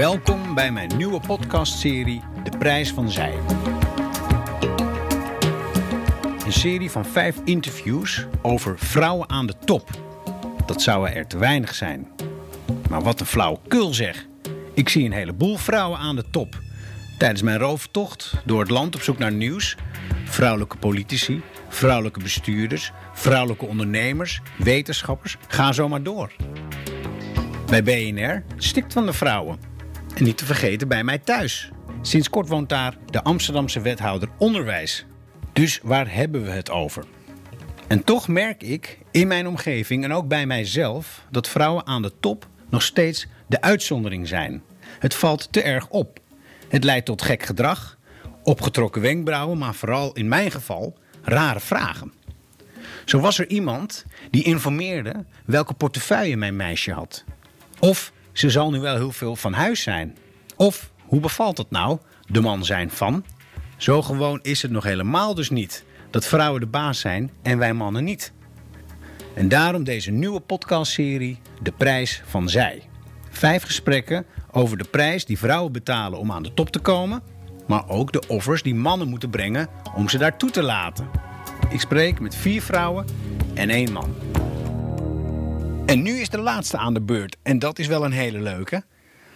Welkom bij mijn nieuwe podcastserie De Prijs van Zij. Een serie van vijf interviews over vrouwen aan de top. Dat zouden er te weinig zijn. Maar wat een flauwkul zeg. Ik zie een heleboel vrouwen aan de top. Tijdens mijn rooftocht door het land op zoek naar nieuws. Vrouwelijke politici, vrouwelijke bestuurders, vrouwelijke ondernemers, wetenschappers. Ga zo maar door. Bij BNR stikt van de vrouwen. En niet te vergeten bij mij thuis. Sinds kort woont daar de Amsterdamse wethouder onderwijs. Dus waar hebben we het over? En toch merk ik in mijn omgeving en ook bij mijzelf dat vrouwen aan de top nog steeds de uitzondering zijn. Het valt te erg op. Het leidt tot gek gedrag, opgetrokken wenkbrauwen, maar vooral in mijn geval rare vragen. Zo was er iemand die informeerde welke portefeuille mijn meisje had. Of ze zal nu wel heel veel van huis zijn. Of hoe bevalt het nou, de man zijn van? Zo gewoon is het nog helemaal dus niet dat vrouwen de baas zijn en wij mannen niet. En daarom deze nieuwe podcastserie De Prijs van Zij. Vijf gesprekken over de prijs die vrouwen betalen om aan de top te komen, maar ook de offers die mannen moeten brengen om ze daartoe te laten. Ik spreek met vier vrouwen en één man. En nu is de laatste aan de beurt. En dat is wel een hele leuke.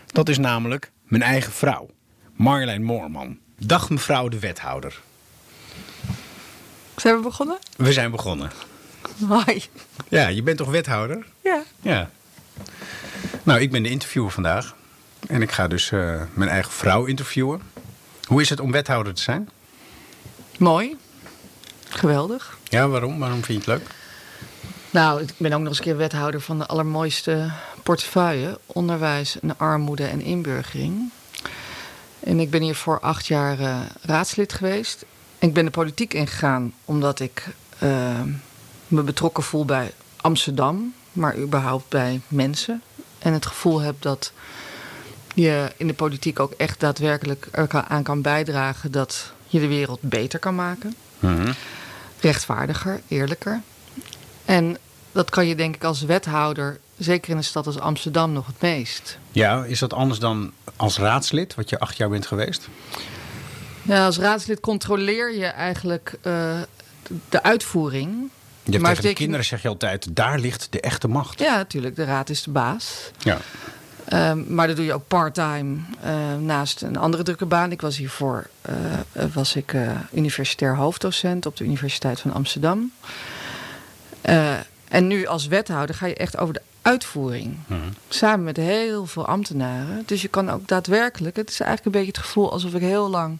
Dat is namelijk mijn eigen vrouw, Marjolein Moorman. Dag mevrouw de wethouder. Zijn we begonnen? We zijn begonnen. Hoi. Ja, je bent toch wethouder? Ja. Ja. Nou, ik ben de interviewer vandaag. En ik ga dus uh, mijn eigen vrouw interviewen. Hoe is het om wethouder te zijn? Mooi. Geweldig. Ja, waarom? Waarom vind je het leuk? Nou, ik ben ook nog eens een keer wethouder van de allermooiste portefeuille: onderwijs en armoede en inburgering. En ik ben hier voor acht jaar uh, raadslid geweest. En ik ben de politiek ingegaan omdat ik uh, me betrokken voel bij Amsterdam, maar überhaupt bij mensen. En het gevoel heb dat je in de politiek ook echt daadwerkelijk eraan kan bijdragen dat je de wereld beter kan maken. Mm -hmm. Rechtvaardiger, eerlijker. En dat kan je denk ik als wethouder, zeker in een stad als Amsterdam, nog het meest. Ja, is dat anders dan als raadslid, wat je acht jaar bent geweest? Ja, als raadslid controleer je eigenlijk uh, de uitvoering. Je maar tegen de kinderen zeg je altijd, daar ligt de echte macht. Ja, natuurlijk. De raad is de baas. Ja. Um, maar dat doe je ook part-time uh, naast een andere drukke baan. Ik was hiervoor uh, was ik, uh, universitair hoofddocent op de Universiteit van Amsterdam. En nu als wethouder ga je echt over de uitvoering. Mhm. Samen met heel veel ambtenaren. Dus je kan ook daadwerkelijk... Het is eigenlijk een beetje het gevoel alsof ik heel lang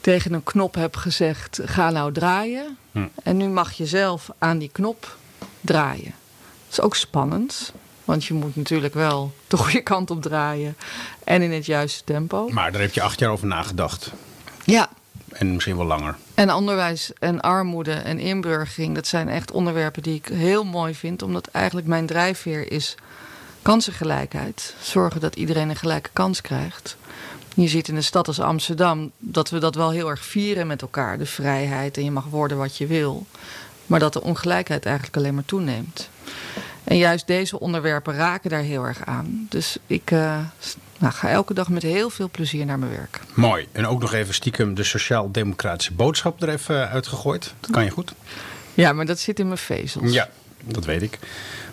tegen een knop heb gezegd... ga nou draaien. Mhm. En nu mag je zelf aan die knop draaien. Dat is ook spannend. Want je moet natuurlijk wel de goede kant op draaien. En in het juiste tempo. Maar daar heb je acht jaar over nagedacht. Ja. En misschien wel langer. En onderwijs en armoede en inburgering, dat zijn echt onderwerpen die ik heel mooi vind. Omdat eigenlijk mijn drijfveer is kansengelijkheid. Zorgen dat iedereen een gelijke kans krijgt. Je ziet in een stad als Amsterdam dat we dat wel heel erg vieren met elkaar. De vrijheid en je mag worden wat je wil. Maar dat de ongelijkheid eigenlijk alleen maar toeneemt. En juist deze onderwerpen raken daar heel erg aan. Dus ik uh, nou, ga elke dag met heel veel plezier naar mijn werk. Mooi. En ook nog even stiekem de sociaal-democratische boodschap er even uitgegooid. Dat kan je goed. Ja, maar dat zit in mijn vezels. Ja, dat weet ik.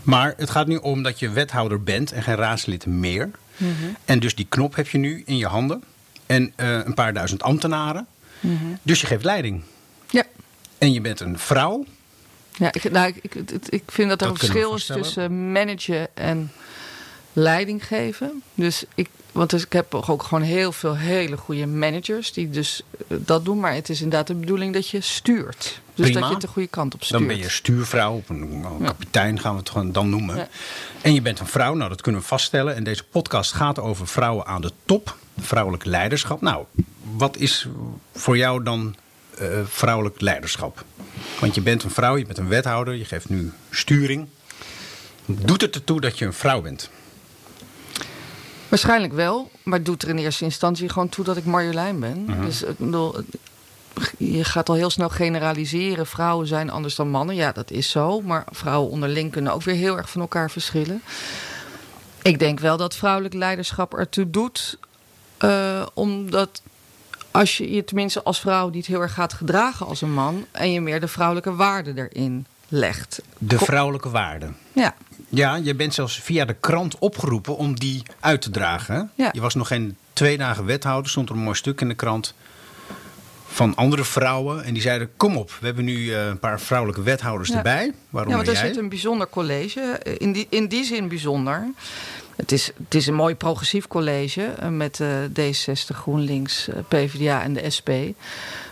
Maar het gaat nu om dat je wethouder bent en geen raadslid meer. Mhm. En dus die knop heb je nu in je handen. En uh, een paar duizend ambtenaren. Mhm. Dus je geeft leiding. Ja. En je bent een vrouw. Ja, ik, nou, ik, ik, ik vind dat er Dat een verschil is tussen managen en leiding geven. Dus ik, want dus ik heb ook gewoon heel veel hele goede managers die dus eh, dat doen. Maar het is inderdaad de bedoeling dat je stuurt. Dus Prima. dat je het de goede kant op stuurt. Dan ben je stuurvrouw, of een, kapitein gaan we het gewoon dan noemen. Ja. En je bent een vrouw, nou dat kunnen we vaststellen. En deze podcast gaat over vrouwen aan de top, vrouwelijk leiderschap. Nou, wat is voor jou dan eh, vrouwelijk leiderschap? Want je bent een vrouw, je bent een wethouder, je geeft nu sturing. Doet het ertoe dat je een vrouw bent? Waarschijnlijk wel, maar doet er in eerste instantie gewoon toe dat ik Marjolein ben. Mhm. Dus ik bedoel, je gaat al heel snel generaliseren. Vrouwen zijn anders dan mannen. Ja, dat is zo. Maar vrouwen onderling kunnen ook weer heel erg van elkaar verschillen. Ik denk wel dat vrouwelijk leiderschap ertoe doet. Uh, omdat als je je tenminste als vrouw niet heel erg gaat gedragen als een man. en je meer de vrouwelijke waarden erin legt. De vrouwelijke waarden. Ja. Ja, je bent zelfs via de krant opgeroepen om die uit te dragen. Ja. Je was nog geen twee dagen wethouder, stond er een mooi stuk in de krant van andere vrouwen. En die zeiden: Kom op, we hebben nu uh, een paar vrouwelijke wethouders Ja. erbij. Waarom ja, want er jij? zit een bijzonder college. eh, In die, in die zin bijzonder. Het is, het is een mooi progressief college eh, met eh, D66, GroenLinks, eh, PvdA en de SP.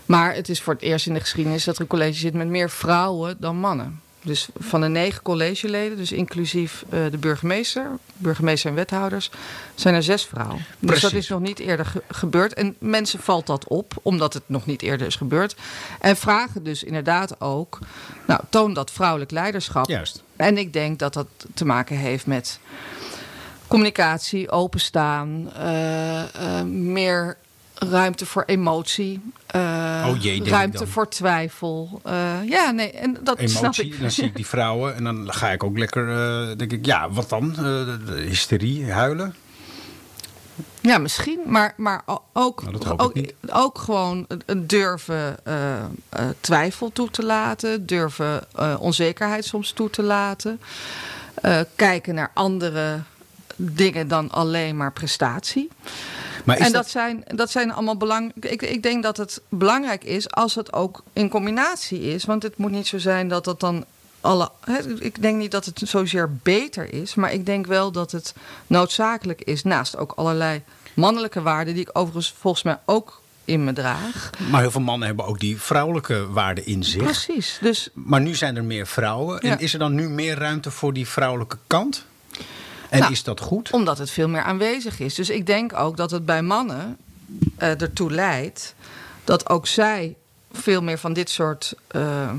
Maar het is voor het eerst in de geschiedenis dat er een college zit met meer vrouwen dan mannen. Dus van de negen collegeleden, dus inclusief de burgemeester, burgemeester en wethouders, zijn er zes vrouwen. Dus dat Precies. is nog niet eerder ge- gebeurd. En mensen valt dat op, omdat het nog niet eerder is gebeurd. En vragen dus inderdaad ook, nou, toon dat vrouwelijk leiderschap. Juist. En ik denk dat dat te maken heeft met communicatie, openstaan, eh, eh, meer ruimte voor emotie. eh, Oh jee, ruimte dan. voor twijfel. Ja, nee, en dat snap Emotie, ik. dan zie ik die vrouwen en dan ga ik ook lekker, denk ik, ja, wat dan? Hysterie, huilen. Ja, misschien, maar, maar ook, Nou, ook, ook gewoon durven twijfel toe te laten, durven onzekerheid soms toe te laten. Kijken naar andere dingen dan alleen maar prestatie. Maar en dat, dat, zijn, dat zijn allemaal belang. Ik, ik denk dat het belangrijk is als het ook in combinatie is. Want het moet niet zo zijn dat dat dan alle. Hè, ik denk niet dat het zozeer beter is. Maar ik denk wel dat het noodzakelijk is. Naast ook allerlei mannelijke waarden. die ik overigens volgens mij ook in me draag. maar heel veel mannen hebben ook die vrouwelijke waarden in zich. Precies. Dus Maar nu zijn er meer vrouwen. Ja. En is er dan nu meer ruimte voor die vrouwelijke kant? En Nou, is dat goed? Omdat het veel meer aanwezig is. Dus ik denk ook dat het bij mannen eh, ertoe leidt dat ook zij veel meer van dit soort eh,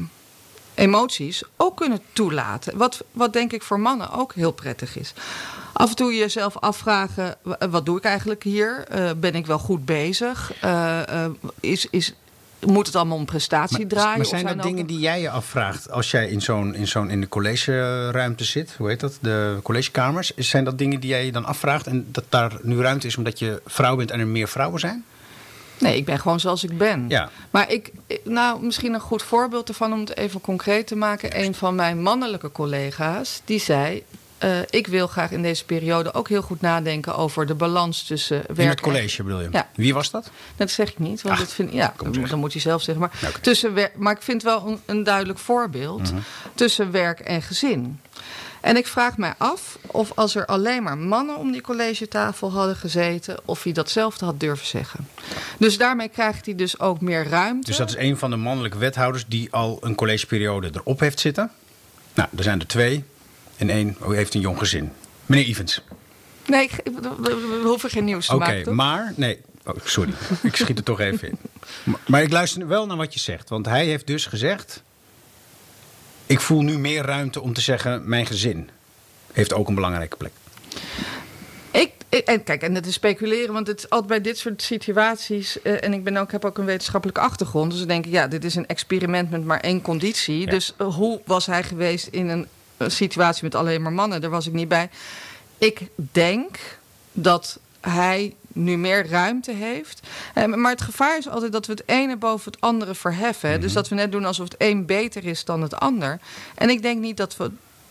emoties ook kunnen toelaten. Wat, wat denk ik voor mannen ook heel prettig is. Af en toe jezelf afvragen: wa- wat doe ik eigenlijk hier? Eh, ben ik wel goed bezig? Is, is, moet het allemaal om prestatie draaien? maar Of zijn dat dingen ook- die jij je afvraagt als jij in zo'n in, zo'n in de collegeruimte zit? Hoe heet dat? De collegekamers. Zijn dat dingen die jij je dan afvraagt en dat daar nu ruimte is omdat je vrouw bent en er meer vrouwen zijn? Nee, ik ben gewoon zoals ik ben. Ja. Maar ik, nou, misschien een goed voorbeeld ervan om het even concreet te maken. Een van mijn mannelijke collega's die zei. Eh, ik wil graag in deze periode ook heel goed nadenken over de balans tussen werk In het en- college bedoel je? Ja. Wie was dat? Dat zeg ik niet, want Ach, dat vind, ja, dan moet hij zelf zeggen. Maar, oké. tussen maar ik vind wel een, een duidelijk voorbeeld Mhm. tussen werk en gezin. En ik vraag mij af of als er alleen maar mannen om die collegetafel hadden gezeten, of hij datzelfde had durven zeggen. Dus daarmee krijgt hij dus ook meer ruimte. Dus dat is een van de mannelijke wethouders die al een collegeperiode erop heeft zitten. Nou, er zijn er twee. En één oh, heeft een jong gezin. Meneer Evans. Nee, ik, we, hoeven geen nieuws te Oké, maken. toch? maar... Nee, oh, sorry. ik schiet er toch even in. Maar, maar ik luister wel naar wat je zegt. Want hij heeft dus gezegd... Ik voel nu meer ruimte om te zeggen... Mijn gezin heeft ook een belangrijke plek. Ik, en kijk, en dat is speculeren, want het is altijd bij dit soort situaties. eh, en ik ben ook, heb ook een wetenschappelijke achtergrond. Dus dan denk ik, ja, dit is een experiment met maar één conditie. Ja. Dus eh, hoe was hij geweest in een, situatie met alleen maar mannen? Daar was ik niet bij. Ik denk dat hij nu meer ruimte heeft. Eh, maar het gevaar is altijd dat we het ene boven het andere verheffen. Dus dat we net doen alsof het een beter is dan het ander. En ik denk niet dat we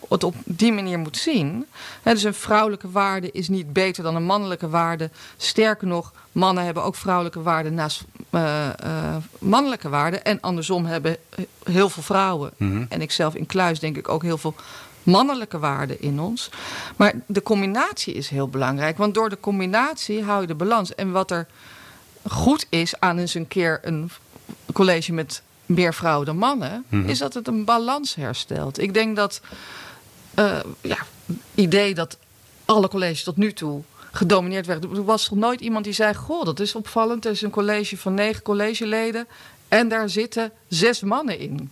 het op die manier moeten zien. Dus een vrouwelijke waarde is niet beter dan een mannelijke waarde. Sterker nog, mannen hebben ook vrouwelijke waarden naast eh, eh, mannelijke waarden. En andersom hebben heel veel vrouwen, Mhm. en ik zelf in kluis denk ik ook heel veel mannelijke waarden in ons. Maar de combinatie is heel belangrijk. Want door de combinatie hou je de balans. En wat er goed is aan eens een keer een college met meer vrouwen dan mannen, Mhm. is dat het een balans herstelt. Ik denk dat eh ja, idee dat alle colleges tot nu toe gedomineerd werden. Er was nog nooit iemand die zei: Goh, dat is opvallend. Er is een college van negen collegeleden en daar zitten zes mannen in.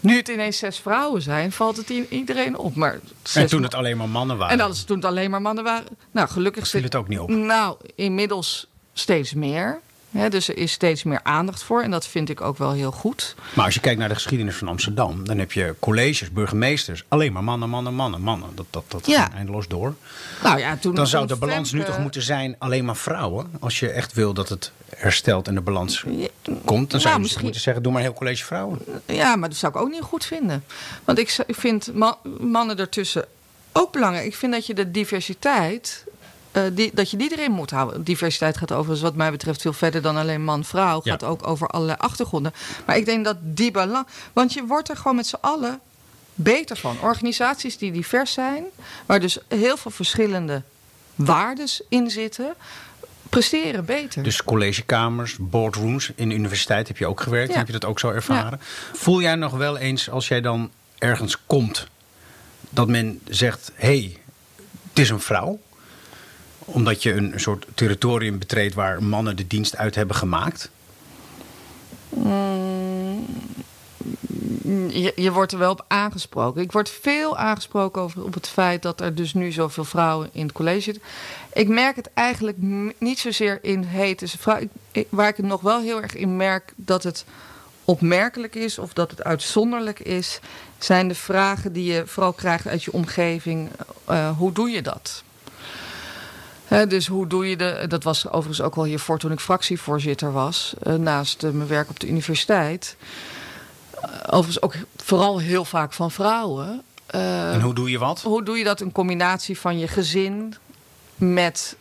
Nu het ineens zes vrouwen zijn, valt het iedereen op. Maar En toen het alleen maar mannen waren. en als toen het alleen maar mannen waren. Nou, gelukkig viel zit het ook niet op. Nou, inmiddels steeds meer. Hè, dus er is steeds meer aandacht voor en dat vind ik ook wel heel goed. Maar als je kijkt naar de geschiedenis van Amsterdam, dan heb je colleges, burgemeesters, alleen maar mannen, mannen, mannen, mannen. Dat, dat, dat Ja. gaat eindeloos door. Nou ja, toen Dan zou de balans nu toch moeten zijn alleen maar vrouwen. Als je echt wil dat het herstelt en de balans Ja, komt, dan zou nou, je misschien- moeten zeggen: doe maar een heel college vrouwen. Ja, maar dat zou ik ook niet goed vinden. Want ik vind ma- mannen ertussen ook belangrijk. Ik vind dat je de diversiteit. Eh, die, dat je die erin moet houden. Diversiteit gaat overigens, wat mij betreft, veel verder dan alleen man-vrouw. Ja. Gaat ook over allerlei achtergronden. Maar ik denk dat die balans. Want je wordt er gewoon met z'n allen beter van. Organisaties die divers zijn, waar dus heel veel verschillende waardes in zitten, presteren beter. Dus collegekamers, boardrooms in de universiteit heb je ook gewerkt. Ja. Heb je dat ook zo ervaren? Voel jij nog wel eens als jij dan ergens komt dat men zegt: hé, hey, het is een vrouw? Omdat je een, soort territorium betreedt waar mannen de dienst uit hebben gemaakt? Mm, je, je wordt er wel op aangesproken. Ik word veel aangesproken over op het feit dat er dus nu zoveel vrouwen in het college zitten. Ik merk het eigenlijk niet zozeer in hey, het is een vrouw. Ik, ik- waar ik het nog wel heel erg in merk dat het opmerkelijk is of dat het uitzonderlijk is, zijn de vragen die je vooral krijgt uit je omgeving. Eh, hoe doe je dat? Dus hoe doe je de. Dat was overigens ook al hiervoor toen ik fractievoorzitter was. eh, naast eh, mijn werk op de universiteit. Eh, overigens ook vooral heel vaak van vrouwen. En hoe doe je wat? hoe doe je dat? Een combinatie van je gezin met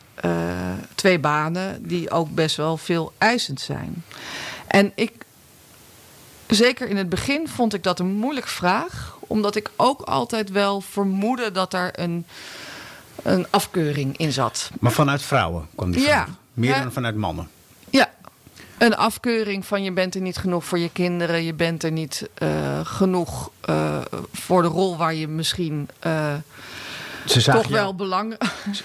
twee banen die ook best wel veel eisend zijn. En ik, zeker in het begin vond ik dat een moeilijke vraag, omdat ik ook altijd wel vermoedde dat er een, een afkeuring in zat. Maar vanuit vrouwen kwam die Ja. vraag. Meer Ja. dan vanuit mannen. Ja, een afkeuring van je bent er niet genoeg voor je kinderen, je bent er niet eh, genoeg eh, voor de rol waar je misschien eh, Ze toch jou, wel belang.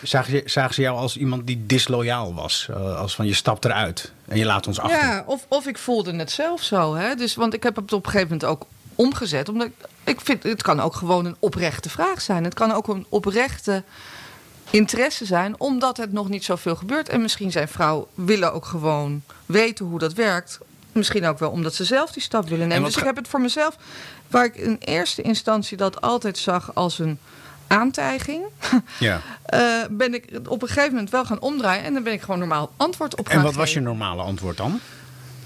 zagen, zagen ze jou als iemand die disloyaal was. Als van je stapt eruit en je laat ons achter. Ja, of, of ik voelde het zelf zo. Hè? Dus, want ik heb het op een gegeven moment ook omgezet. Omdat ik, ik vind, het kan ook gewoon een oprechte vraag zijn. Het kan ook een oprechte interesse zijn, omdat het nog niet zoveel gebeurt. En misschien zijn vrouwen willen ook gewoon weten hoe dat werkt. Misschien ook wel omdat ze zelf die stap willen En nemen. Dus ik heb het voor mezelf, waar ik in eerste instantie dat altijd zag als een aantijging, Ja. eh, ben ik op een gegeven moment wel gaan omdraaien. En dan ben ik gewoon normaal antwoord op gaan En wat was je normale antwoord dan?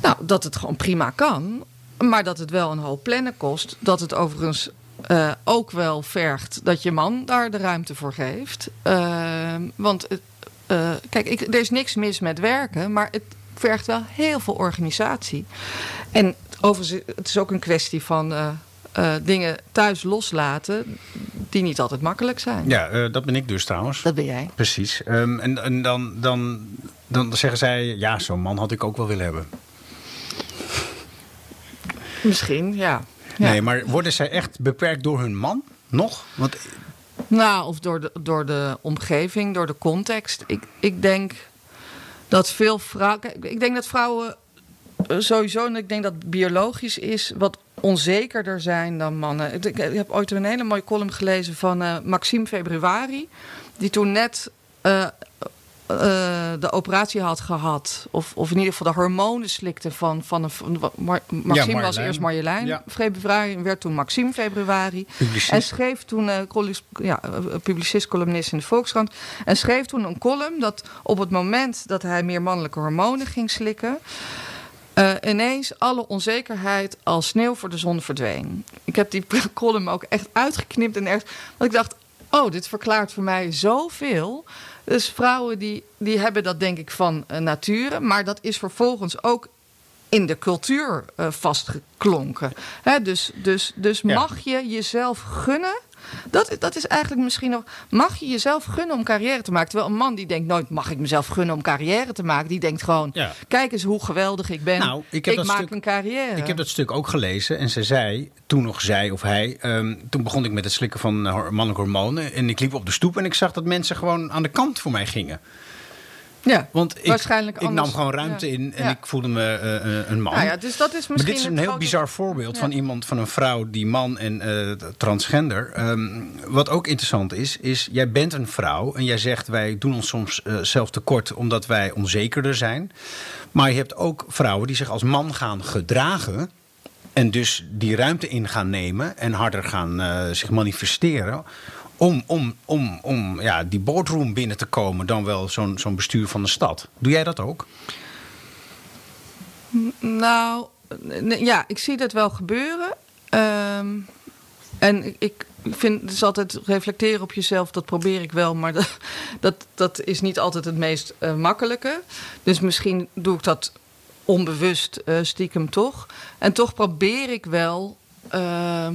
Nou, dat het gewoon prima kan. Maar dat het wel een hoop plannen kost. Dat het overigens eh, ook wel vergt dat je man daar de ruimte voor geeft. Eh, want het, eh, kijk, ik, er is niks mis met werken. Maar het vergt wel heel veel organisatie. En overigens, het is ook een kwestie van eh, eh, dingen thuis loslaten. die niet altijd makkelijk zijn. Ja, eh, dat ben ik dus trouwens. Dat ben jij. Precies. Ehm, en en dan, dan, dan zeggen zij, ja, zo'n man had ik ook wel willen hebben. Misschien, ja. Ja. Nee, maar worden zij echt beperkt door hun man? Nog? Want Nou, of door de, door de omgeving, door de context. Ik, ik denk dat veel vrouwen. Ik denk dat vrouwen eh, sowieso, en ik denk dat biologisch is, wat onzekerder zijn dan mannen. Ik, ik heb ooit een hele mooie column gelezen van eh, Maxime Februari, die toen net. eh, eh, de operatie had gehad, of, of in ieder geval de hormonen slikte van, van een. Van, Mar- Maxime was eerst Marjolein Ja. februari werd toen Maxime februari. Publicist. En schreef toen, eh, ja, eh, publicist, columnist in de Volkskrant. En schreef toen een column dat op het moment dat hij meer mannelijke hormonen ging slikken. ineens alle onzekerheid als sneeuw voor de zon verdween. Ik heb die column ook echt uitgeknipt en ergens. Want ik dacht, oh, dit verklaart voor mij zoveel. Dus vrouwen die, die hebben dat denk ik van eh, nature. Maar dat is vervolgens ook in de cultuur eh, vastgeklonken. Hè, dus dus, dus Ja. mag je jezelf gunnen. Dat, dat is eigenlijk misschien nog. Mag je jezelf gunnen om carrière te maken? Terwijl een man die denkt nooit: mag ik mezelf gunnen om carrière te maken? Die denkt gewoon: Ja. kijk eens hoe geweldig ik ben. Nou, ik maak stuk- een carrière. Ik heb dat stuk ook gelezen en ze zei, toen nog zij of hij, ehm, toen begon ik met het slikken van eh, mannelijke hormonen en ik liep op de stoep en ik zag dat mensen gewoon aan de kant voor mij gingen. Ja, Want ik, waarschijnlijk ik nam gewoon ruimte Ja. in en Ja. ik voelde me eh, een man. Nou ja, dus dat is misschien maar dit is een heel grote- bizar voorbeeld van iemand, van een vrouw die man en eh, transgender. Ehm, wat ook interessant is, is jij bent een vrouw en jij zegt wij doen ons soms eh, zelf tekort omdat wij onzekerder zijn. Maar je hebt ook vrouwen die zich als man gaan gedragen. En dus die ruimte in gaan nemen en harder gaan eh, zich manifesteren. Om, om, om, om ja, die boardroom binnen te komen, dan wel zo'n zo'n bestuur van de stad. Doe jij dat ook? Nou, ja, ik zie dat wel gebeuren. Ehm, en ik, vind het altijd reflecteren op jezelf, dat probeer ik wel, maar dat, dat, dat is niet altijd het meest eh, makkelijke. Dus misschien doe ik dat onbewust eh, stiekem toch. En toch probeer ik wel. ehm,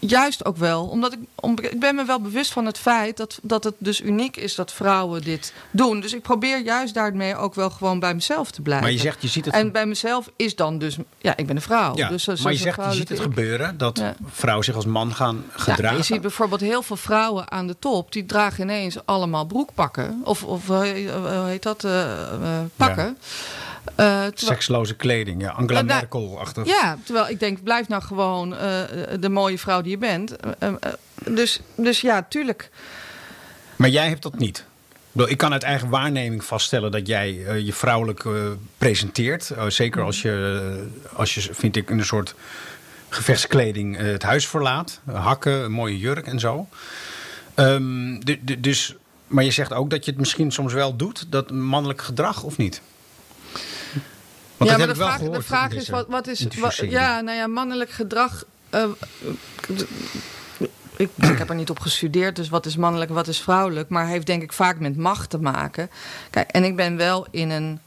Juist ook wel, omdat ik, om, ik ben me wel bewust van het feit dat, dat het dus uniek is dat vrouwen dit doen. Dus ik probeer juist daarmee ook wel gewoon bij mezelf te blijven. Maar je zegt, je ziet het En bij mezelf is dan dus, ja, ik ben een vrouw. Ja, dus, zo- maar je zegt, je ziet het ik. gebeuren dat Ja. vrouwen zich als man gaan Ja, gedragen. je ziet bijvoorbeeld heel veel vrouwen aan de top, die dragen ineens allemaal broekpakken. Of, of eh, eh, hoe heet dat? eh, eh, pakken. Eh, terwijl- Seksloze kleding, ja. Angela Eh, Merkel-achtig. Ja, terwijl ik denk, blijf nou gewoon eh, de mooie vrouw die je bent. Eh, eh, eh, dus, dus ja, tuurlijk. Maar jij hebt dat niet. Ik kan uit eigen waarneming vaststellen dat jij eh, je vrouwelijk eh, presenteert. Eh, zeker als je, eh, als je, vind ik, in een soort gevechtskleding eh, het huis verlaat. Hakken, een mooie jurk en zo. Ehm, du- du- dus, maar je zegt ook dat je het misschien soms wel doet, dat mannelijk gedrag of niet? Want ja, maar de vraag, gehoord. de vraag is, wat, wat is. Wat, ja, nou ja, mannelijk gedrag. eh, ik, ik heb er niet op gestudeerd, dus wat is mannelijk, wat is vrouwelijk. Maar heeft denk ik vaak met macht te maken. Kijk, en ik ben wel in een.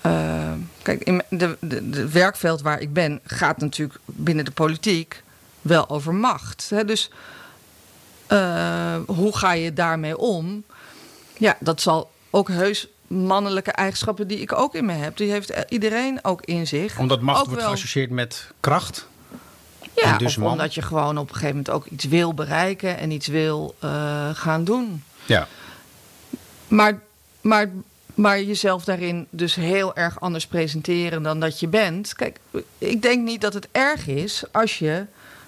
eh, kijk, in de, de, de werkveld waar ik ben gaat natuurlijk binnen de politiek wel over macht. Hè? Dus eh, hoe ga je daarmee om? Ja, dat zal ook heus mannelijke eigenschappen die ik ook in me heb. Die heeft iedereen ook in zich. Omdat macht Ook wordt wel- geassocieerd met kracht. Ja, en dus of omdat je gewoon op een gegeven moment ook iets wil bereiken en iets wil eh, gaan doen. Ja. Maar, maar, maar jezelf daarin dus heel erg anders presenteren dan dat je bent. Kijk, ik denk niet dat het erg is als je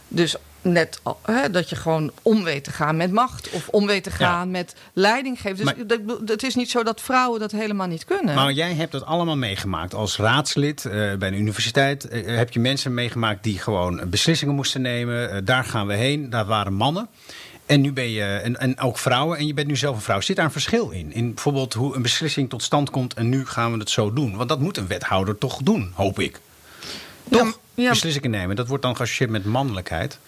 dus net hè, dat je gewoon om weet te gaan met macht of om weet te gaan met leiding geven. Dus Maar- dat, het is niet zo dat vrouwen dat helemaal niet kunnen. Maar jij hebt dat allemaal meegemaakt. Als raadslid eh, bij een universiteit eh, heb je mensen meegemaakt die gewoon beslissingen moesten nemen. Eh, daar gaan we heen. Daar waren mannen. En nu ben je, en, en ook vrouwen, en je bent nu zelf een vrouw. Zit daar een verschil in? In bijvoorbeeld hoe een beslissing tot stand komt en nu gaan we het zo doen? Want dat moet een wethouder toch doen, hoop ik. Toch? Ja, ja. Beslissingen nemen. Dat wordt dan geassocieerd met mannelijkheid.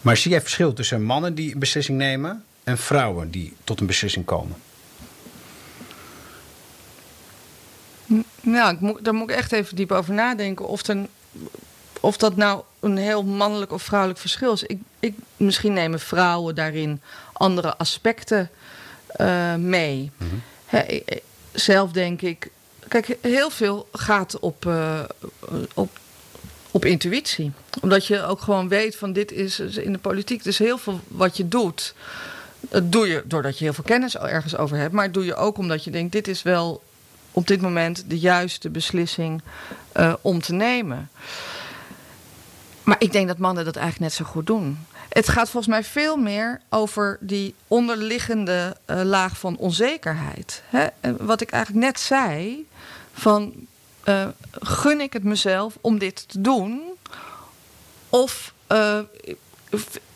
Maar zie jij verschil tussen mannen die een beslissing nemen en vrouwen die tot een beslissing komen? Nou, ik moet, daar moet ik echt even diep over nadenken. Of, er, of dat nou een heel mannelijk of vrouwelijk verschil is. Ik, ik, misschien nemen vrouwen daarin andere aspecten eh, mee. Ik- ik- zelf denk ik. Kijk, heel veel gaat op, eh, op, op intuïtie. Omdat je ook gewoon weet van dit is in de politiek. Dus heel veel wat je doet. Doe je doordat je heel veel kennis ergens over hebt. Maar doe je ook omdat je denkt: dit is wel op dit moment de juiste beslissing eh, om te nemen. Maar ik denk dat mannen dat eigenlijk net zo goed doen. Het gaat volgens mij veel meer over die onderliggende eh, laag van onzekerheid. Hè? Wat ik eigenlijk net zei: van eh, gun ik het mezelf om dit te doen? Of eh,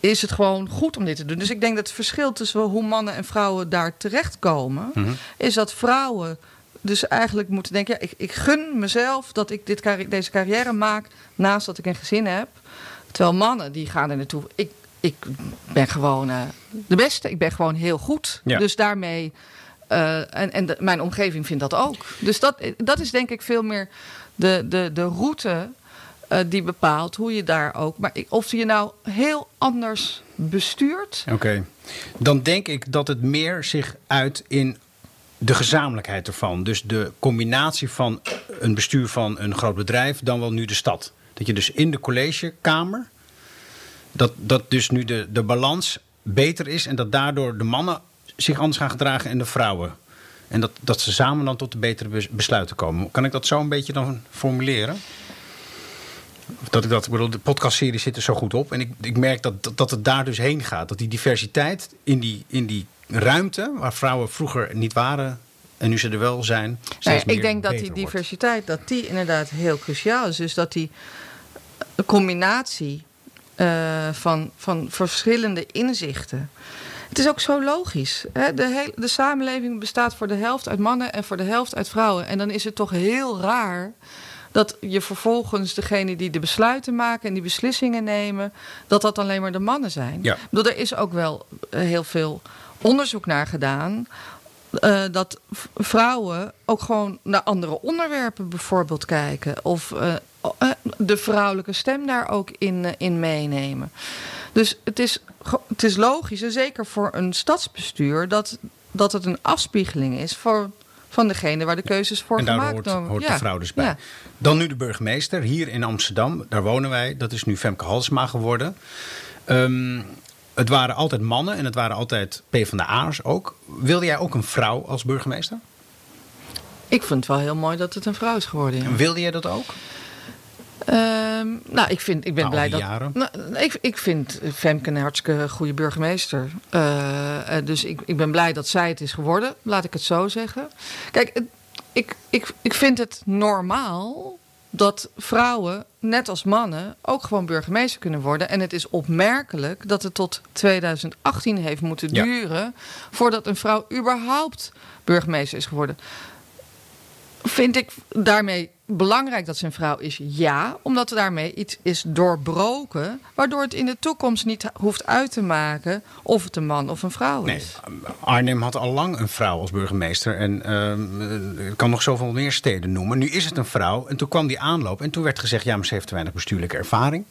is het gewoon goed om dit te doen? Dus ik denk dat het verschil tussen hoe mannen en vrouwen daar terechtkomen, Mhm. is dat vrouwen dus eigenlijk moeten denken: ja, ik, ik gun mezelf dat ik dit, carri- deze carrière maak naast dat ik een gezin heb. Terwijl mannen die gaan er naartoe. Ik, ik ben gewoon eh, de beste. Ik ben gewoon heel goed. Ja. Dus daarmee. Eh, en en mijn omgeving vindt dat ook. Dus dat, dat is denk ik veel meer de, de, de route eh, die bepaalt hoe je daar ook. Maar of je nou heel anders bestuurt. Oké. Dan denk ik dat het meer zich uit in de gezamenlijkheid ervan. Dus de combinatie van een bestuur van een groot bedrijf dan wel nu de stad. Dat je dus in de collegekamer, dat, dat dus nu de, de balans beter is en dat daardoor de mannen zich anders gaan gedragen en de vrouwen En dat, dat ze samen dan tot de betere besluiten komen. Kan ik dat zo een beetje dan formuleren? Dat ik dat, ik bedoel, de podcastserie zit er zo goed op. En ik, ik merk dat, dat het daar dus heen gaat. Dat die diversiteit in die, in die ruimte, waar vrouwen vroeger niet waren en nu ze er wel zijn. Nee, ik denk dat die diversiteit, dat die inderdaad heel cruciaal is. Dus dat die combinatie uh, van, van verschillende inzichten. Het is ook zo logisch. Hè? De, hele, de samenleving bestaat voor de helft uit mannen en voor de helft uit vrouwen. En dan is het toch heel raar dat je vervolgens degene die de besluiten maken en die beslissingen nemen, dat dat alleen maar de mannen zijn. Ja. Bedoel, er is ook wel eh, heel veel onderzoek naar gedaan. Uh, dat vrouwen ook gewoon naar andere onderwerpen bijvoorbeeld kijken. Of uh, de vrouwelijke stem daar ook in, in meenemen. Dus het is, het is logisch, en zeker voor een stadsbestuur, dat, dat het een afspiegeling is voor van degene waar de keuzes voor gemaakt worden. En daar hoort, de vrouw dus bij. Dan nu de burgemeester, hier in Amsterdam. Daar wonen wij. Dat is nu Femke Halsma geworden. Um, het waren altijd mannen en het waren altijd PvdA'ers ook. Wilde jij ook een vrouw als burgemeester? Ik vind het wel heel mooi dat het een vrouw is geworden. Ja. Wilde jij dat ook? Ehm, nou, ik, vind, ik ben blij dat. Nou, ik, ik vind Femke een hartstikke goede burgemeester. Uh, dus ik, ik ben blij dat zij het is geworden, laat ik het zo zeggen. Kijk, ik, ik, ik vind het normaal dat vrouwen, net als mannen, ook gewoon burgemeester kunnen worden. En het is opmerkelijk dat het tot 2018 heeft moeten duren voordat een vrouw überhaupt burgemeester is geworden. Vind ik daarmee belangrijk dat ze een vrouw is? Ja, omdat er daarmee iets is doorbroken, waardoor het in de toekomst niet hoeft uit te maken of het een man of een vrouw is. Nee, Arnhem had al lang een vrouw als burgemeester en uh, ik kan nog zoveel meer steden noemen. Nu is het een vrouw en toen kwam die aanloop en toen werd gezegd, ja, maar ze heeft te weinig bestuurlijke ervaring.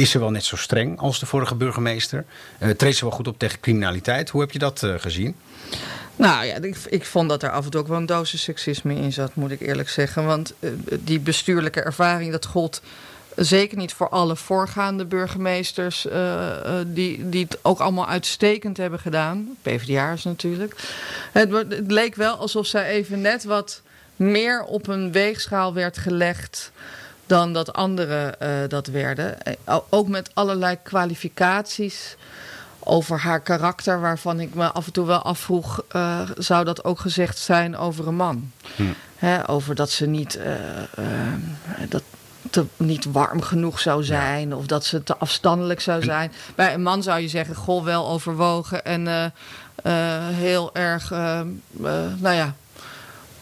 Is ze wel net zo streng als de vorige burgemeester? Uh, treedt ze wel goed op tegen criminaliteit? Hoe heb je dat uh, gezien? Nou ja, ik, ik vond dat er af en toe ook wel een dosis seksisme in zat, moet ik eerlijk zeggen. Want uh, die bestuurlijke ervaring, dat gold zeker niet voor alle voorgaande burgemeesters... Die, die het ook allemaal uitstekend hebben gedaan. PvdA'ers natuurlijk. Het, leek wel alsof zij even net wat meer op een weegschaal werd gelegd dan dat anderen dat werden. Ook met allerlei kwalificaties over haar karakter, waarvan ik me af en toe wel afvroeg: uh, zou dat ook gezegd zijn over een man? Hm. over dat ze niet, uh, uh, dat te, niet warm genoeg zou zijn, of dat ze te afstandelijk zou zijn. Bij een man zou je zeggen: goh, wel overwogen en heel erg, nou ja.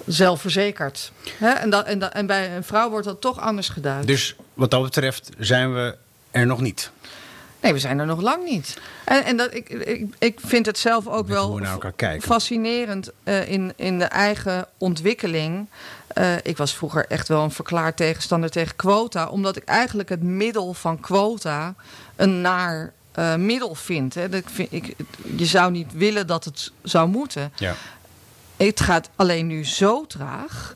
Zelfverzekerd. En, dat, en, dat, en bij een vrouw wordt dat toch anders gedaan. Dus wat dat betreft zijn we er nog niet. Nee, we zijn er nog lang niet. En, en dat, ik, ik, ik vind het zelf ook wel fascinerend uh, in, in de eigen ontwikkeling. Uh, ik was vroeger echt wel een verklaard tegenstander tegen quota. Omdat ik eigenlijk het middel van quota een naar uh, middel vind. Hè. Dat vind ik, je zou niet willen dat het zou moeten. Ja. Het gaat alleen nu zo traag.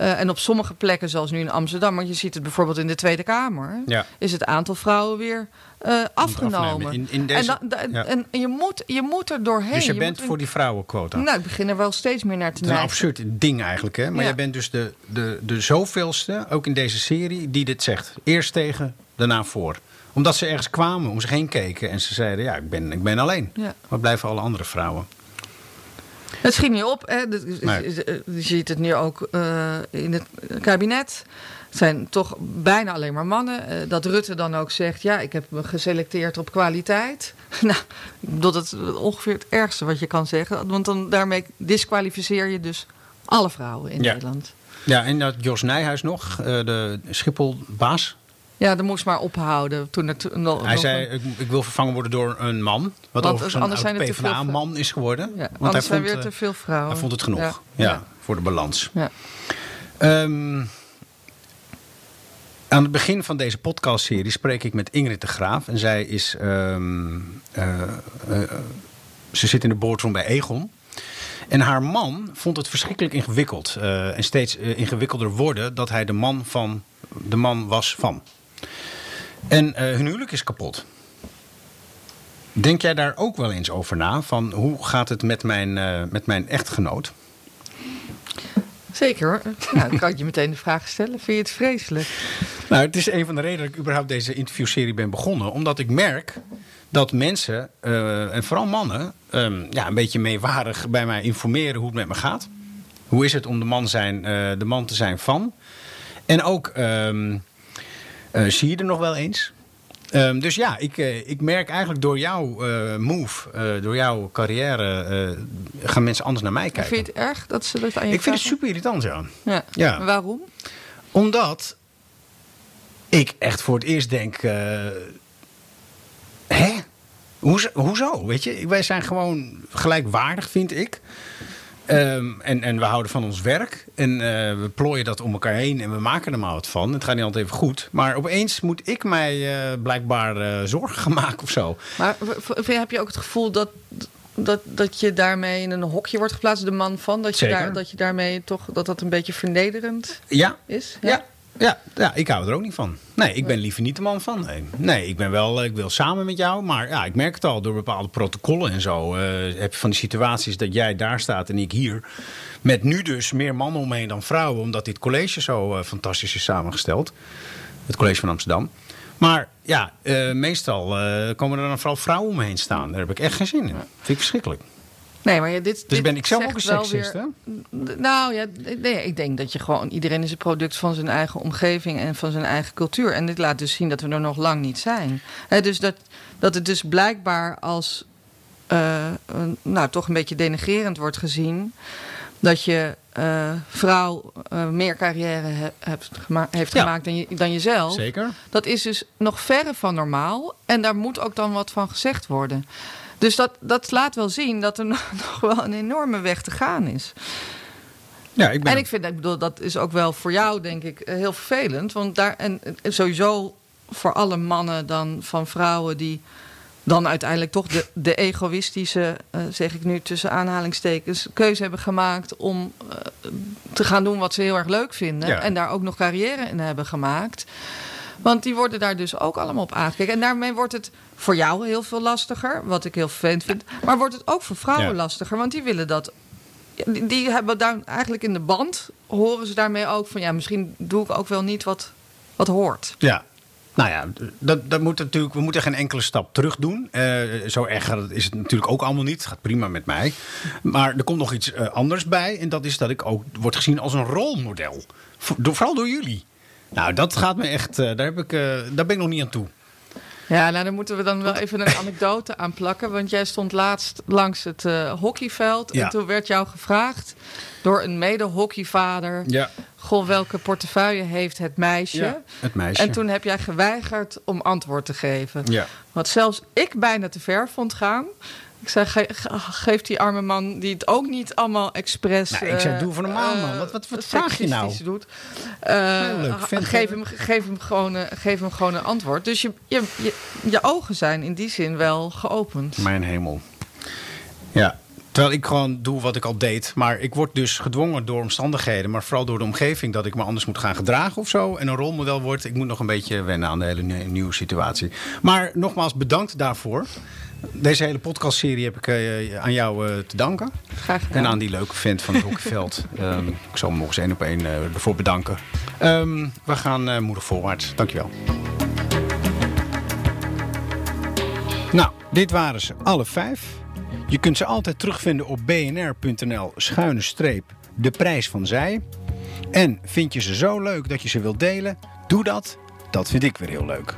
Uh, en op sommige plekken, zoals nu in Amsterdam, maar je ziet het bijvoorbeeld in de Tweede Kamer, ja. is het aantal vrouwen weer uh, afgenomen. In, in deze, en, en, je, moet, je moet er doorheen. Dus je, bent voor die vrouwenquota? Nou, ik begin er wel steeds meer naar te neigen. Het is een absurd ding eigenlijk, hè? Maar ja. je bent dus de, de, de zoveelste, ook in deze serie, die dit zegt. Eerst tegen, daarna voor omdat ze ergens kwamen, om zich heen keken en ze zeiden: Ja, ik ben, ik ben alleen. Ja. Waar blijven alle andere vrouwen? Het schiet niet op. Hè. Je ziet het nu ook uh, in het kabinet. Het zijn toch bijna alleen maar mannen. Uh, dat Rutte dan ook zegt: Ja, ik heb me geselecteerd op kwaliteit. nou, dat is ongeveer het ergste wat je kan zeggen. Want dan, daarmee disqualificeer je dus alle vrouwen in ja. Nederland. Ja, en dat Jos Nijhuis nog, uh, de Schipholbaas. Ja, dat moest maar ophouden. Toen het, Hij zei, ik, ik, wil vervangen worden door een man. Wat overigens anders zijn er PvdA-man is geworden. Ja, want hij zijn vond, weer te veel vrouwen. Hij vond het genoeg, ja, ja voor de balans. Ja. Um, aan het begin van deze podcastserie spreek ik met Ingrid de Graaf. En zij is. Um, uh, uh, ze zit in de boardroom bij Egon. En haar man vond het verschrikkelijk ingewikkeld. Uh, en steeds ingewikkelder worden dat hij de man, van, de man was van. En hun huwelijk is kapot. Denk jij daar ook wel eens over na? Van hoe gaat het met mijn, met mijn echtgenoot? Zeker hoor. Nou, dan kan je meteen de vraag stellen. Vind je het vreselijk? Nou, het is een van de redenen dat ik überhaupt deze interviewserie ben begonnen. Omdat ik merk dat mensen, eh, en vooral mannen, ehm, ja, een beetje meewarig bij mij informeren hoe het met me gaat. Hoe is het om de man, zijn, eh, de man te zijn van? En ook, ehm, eh, zie je er nog wel eens? Ehm, dus ja, ik, ik merk eigenlijk door jouw move, door jouw carrière, gaan mensen anders naar mij kijken. vind je het erg dat ze dat aan je Ik vind het super irritant, ja. ja. ja. waarom? Omdat ik echt voor het eerst denk... hè? Hoezo, hoezo? Weet je, wij zijn gewoon gelijkwaardig, vind ik. Um, en, en we houden van ons werk. En uh, we plooien dat om elkaar heen en we maken er maar wat van. Het gaat niet altijd even goed. Maar opeens moet ik mij uh, blijkbaar uh, zorgen gaan maken of zo. Maar heb je ook het gevoel dat, dat, dat je daarmee in een hokje wordt geplaatst, de man van? Dat je, daar, dat je daarmee toch dat dat een beetje vernederend ja. is? Ja. ja. Ja, ja, ik hou er ook niet van. Nee, ik ben liever niet de man van. Nee, ik ben wel, eh, ik wil samen met jou. Maar ja, ik merk het al door bepaalde protocollen en zo. Uh, heb je van die situaties dat jij daar staat en ik hier. Met nu dus meer mannen omheen dan vrouwen. Omdat dit college zo uh, fantastisch is samengesteld. Het college van Amsterdam. Maar ja, meestal komen er dan vooral vrouwen omheen staan. Daar heb ik echt geen zin in. Dat vind ik verschrikkelijk. Nee, maar ja, dit, dus ben ik zelf ook een seksist, hè? Nou ja, nee, ik denk dat je gewoon... Iedereen is een product van zijn eigen omgeving en van zijn eigen cultuur. En dit laat dus zien dat we er nog lang niet zijn. dus dat, dat het dus blijkbaar als... Uh, nou, toch een beetje denigerend wordt gezien... dat je uh, vrouw uh, meer carrière he, hebt gema heeft ja. gemaakt dan, je, dan jezelf. Zeker. Dat is dus nog verre van normaal. En daar moet ook dan wat van gezegd worden. Dus dat, dat laat wel zien dat er nog wel een enorme weg te gaan is. Ja, ik ben... En ik vind, ik bedoel, dat is ook wel voor jou, denk ik, eh, heel vervelend. Want daar, en sowieso voor alle mannen dan van vrouwen die dan uiteindelijk toch de, de egoïstische, uh, zeg ik nu tussen aanhalingstekens, keuze hebben gemaakt om uh, te gaan doen wat ze heel erg leuk vinden. Ja. En daar ook nog carrière in hebben gemaakt. Want die worden daar dus ook allemaal op aangekeken. En daarmee wordt het voor jou heel veel lastiger, wat ik heel vervelend vind. Maar wordt het ook voor vrouwen lastiger, want die willen dat. Die, die hebben daar eigenlijk in de band, horen ze daarmee ook van ja, misschien doe ik ook wel niet wat, wat hoort. Ja, nou ja, dat, dat moet natuurlijk, we moeten geen enkele stap terug doen. Uh, zo erg is het natuurlijk ook allemaal niet. Het gaat prima met mij. Maar er komt nog iets uh, anders bij. En dat is dat ik ook word gezien als een rolmodel. vooral door jullie. Nou, dat gaat me echt. Uh, daar, heb ik, daar ben ik nog niet aan toe. Ja, nou dan moeten we dan wel even een anekdote aan plakken. Want jij stond laatst langs het uh, hockeyveld. Ja. En toen werd jou gevraagd door een mede-hockeyvader... Ja. Goh, welke portefeuille heeft het meisje? Ja, het meisje. En toen heb jij geweigerd om antwoord te geven. Ja. Wat zelfs ik bijna te ver vond gaan. Ik zei, ge geef die arme man die het ook niet allemaal expres... Nou, ik zei, doe voor normaal man. Wat, wat, wat vraag je nou? Doet. Uh, leuk, geef, hem, geef, hem gewoon, geef hem gewoon een antwoord. Dus je, je, je, je ogen zijn in die zin wel geopend. Mijn hemel. Ja, Terwijl ik gewoon doe wat ik al deed. Maar ik word dus gedwongen door omstandigheden. Maar vooral door de omgeving. Dat ik me anders moet gaan gedragen of zo. En een rolmodel word. Ik moet nog een beetje wennen aan de hele nieuwe situatie. Maar nogmaals bedankt daarvoor. Deze hele podcastserie heb ik uh, aan jou uh, te danken. Graag gedaan. En aan die leuke vent van het hockeyveld. um, ik zal hem nog eens één op één uh, ervoor bedanken. Um, we gaan moedig voorwaarts. Dankjewel. Nou, dit waren ze alle vijf. Je kunt ze altijd terugvinden op bnr.nl schuine streep de prijs van zij. En vind je ze zo leuk dat je ze wilt delen? Doe dat. Dat vind ik weer heel leuk.